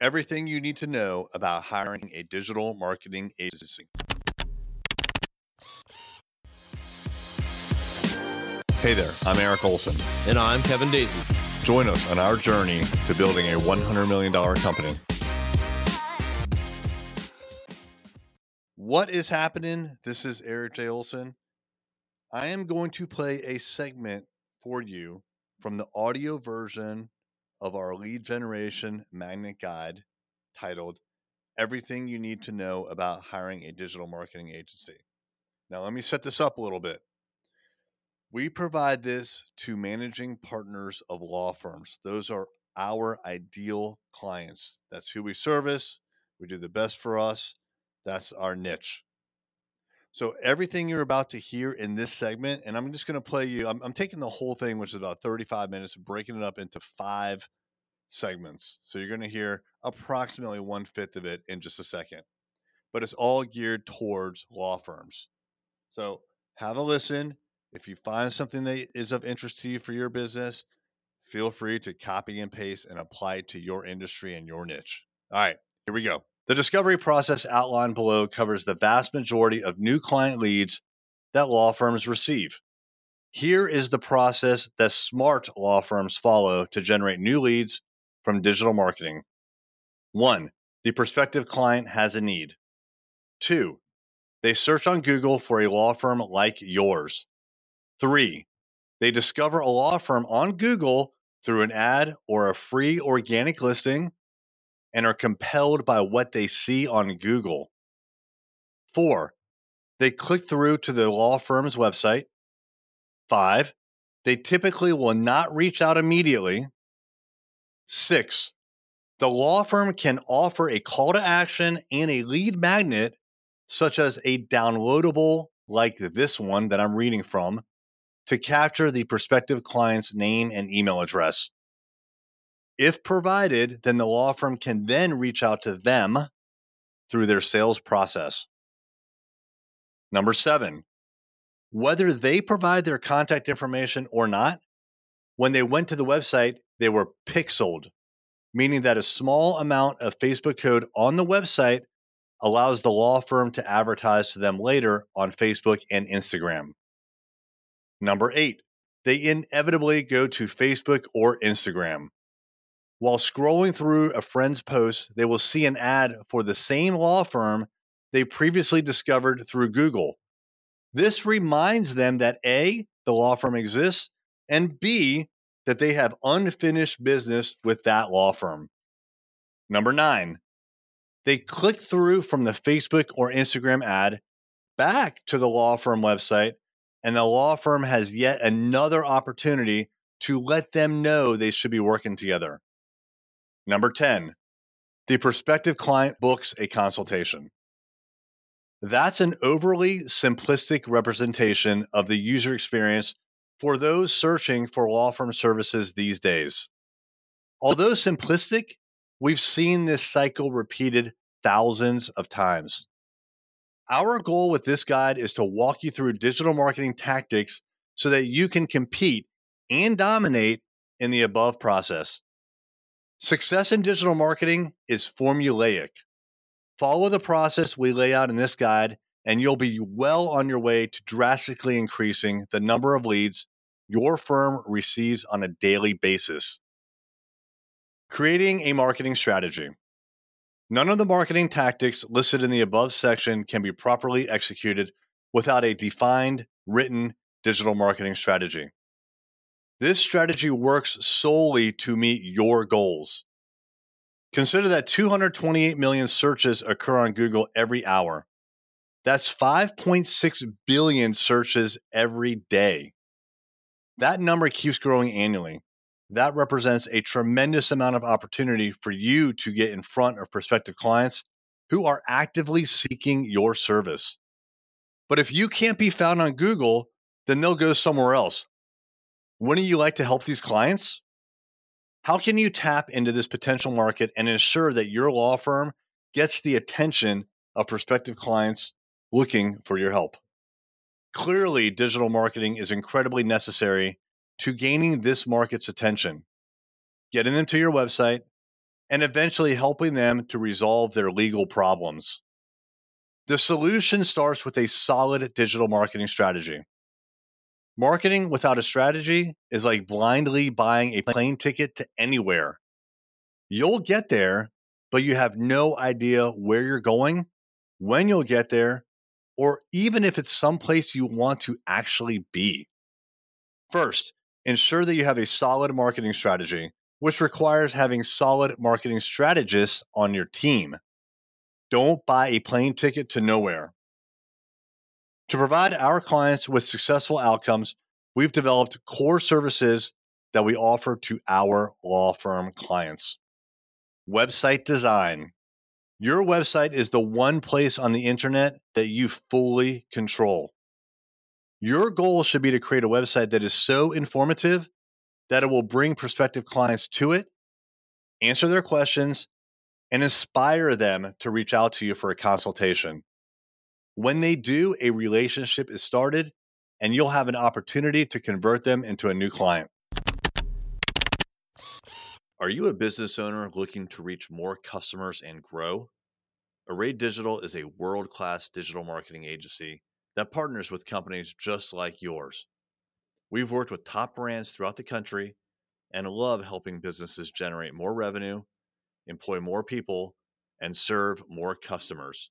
Everything you need to know about hiring a digital marketing agency. Hey there, I'm Eric Olson. And I'm Kevin Daisy. Join us on our journey to building a $100 million company. What is happening? This is Eric J. Olson. I am going to play a segment for you from the audio version of our lead generation magnet guide titled Everything You Need to Know About Hiring a Digital Marketing Agency. Now, let me set this up a little bit. We provide this to managing partners of law firms. Those are our ideal clients. That's who we service. We do the best for us. That's our niche. So, everything you're about to hear in this segment, and I'm just going to play you, I'm, I'm, taking the whole thing, which is about 35 minutes, breaking it up into five segments. So, you're going to hear approximately one fifth of it in just a second, but it's all geared towards law firms. So, have a listen. If you find something that is of interest to you for your business, feel free to copy and paste and apply it to your industry and your niche. All right, here we go. The discovery process outlined below covers the vast majority of new client leads that law firms receive. Here is the process that smart law firms follow to generate new leads from digital marketing. One, the prospective client has a need. Two, they search on Google for a law firm like yours. Three, they discover a law firm on Google through an ad or a free organic listing and are compelled by what they see on Google. Four, they click through to the law firm's website. Five, they typically will not reach out immediately. Six, the law firm can offer a call to action and a lead magnet, such as a downloadable like this one that I'm reading from, to capture the prospective client's name and email address. If provided, then the law firm can then reach out to them through their sales process. Number seven, whether they provide their contact information or not, when they went to the website, they were pixeled, meaning that a small amount of Facebook code on the website allows the law firm to advertise to them later on Facebook and Instagram. Number eight, they inevitably go to Facebook or Instagram. While scrolling through a friend's post, they will see an ad for the same law firm they previously discovered through Google. This reminds them that A, the law firm exists, and B, that they have unfinished business with that law firm. Number nine, they click through from the Facebook or Instagram ad back to the law firm website, and the law firm has yet another opportunity to let them know they should be working together. Number 10, the prospective client books a consultation. That's an overly simplistic representation of the user experience for those searching for law firm services these days. Although simplistic, we've seen this cycle repeated thousands of times. Our goal with this guide is to walk you through digital marketing tactics so that you can compete and dominate in the above process. Success in digital marketing is formulaic. Follow the process we lay out in this guide, and you'll be well on your way to drastically increasing the number of leads your firm receives on a daily basis. Creating a marketing strategy. None of the marketing tactics listed in the above section can be properly executed without a defined, written digital marketing strategy. This strategy works solely to meet your goals. Consider that 228 million searches occur on Google every hour. That's 5.6 billion searches every day. That number keeps growing annually. That represents a tremendous amount of opportunity for you to get in front of prospective clients who are actively seeking your service. But if you can't be found on Google, then they'll go somewhere else, wouldn't you like to help these clients? How can you tap into this potential market and ensure that your law firm gets the attention of prospective clients looking for your help? Clearly, digital marketing is incredibly necessary to gaining this market's attention. Getting them to your website, and eventually helping them to resolve their legal problems. The solution starts with a solid digital marketing strategy. Marketing without a strategy is like blindly buying a plane ticket to anywhere. You'll get there, but you have no idea where you're going, when you'll get there, or even if it's someplace you want to actually be. First, ensure that you have a solid marketing strategy, which requires having solid marketing strategists on your team. Don't buy a plane ticket to nowhere. To provide our clients with successful outcomes, we've developed core services that we offer to our law firm clients. Website design. Your website is the one place on the internet that you fully control. Your goal should be to create a website that is so informative that it will bring prospective clients to it, answer their questions, and inspire them to reach out to you for a consultation. When they do, a relationship is started and you'll have an opportunity to convert them into a new client. Are you a business owner looking to reach more customers and grow? Array Digital is a world class digital marketing agency that partners with companies just like yours. We've worked with top brands throughout the country and love helping businesses generate more revenue, employ more people, and serve more customers.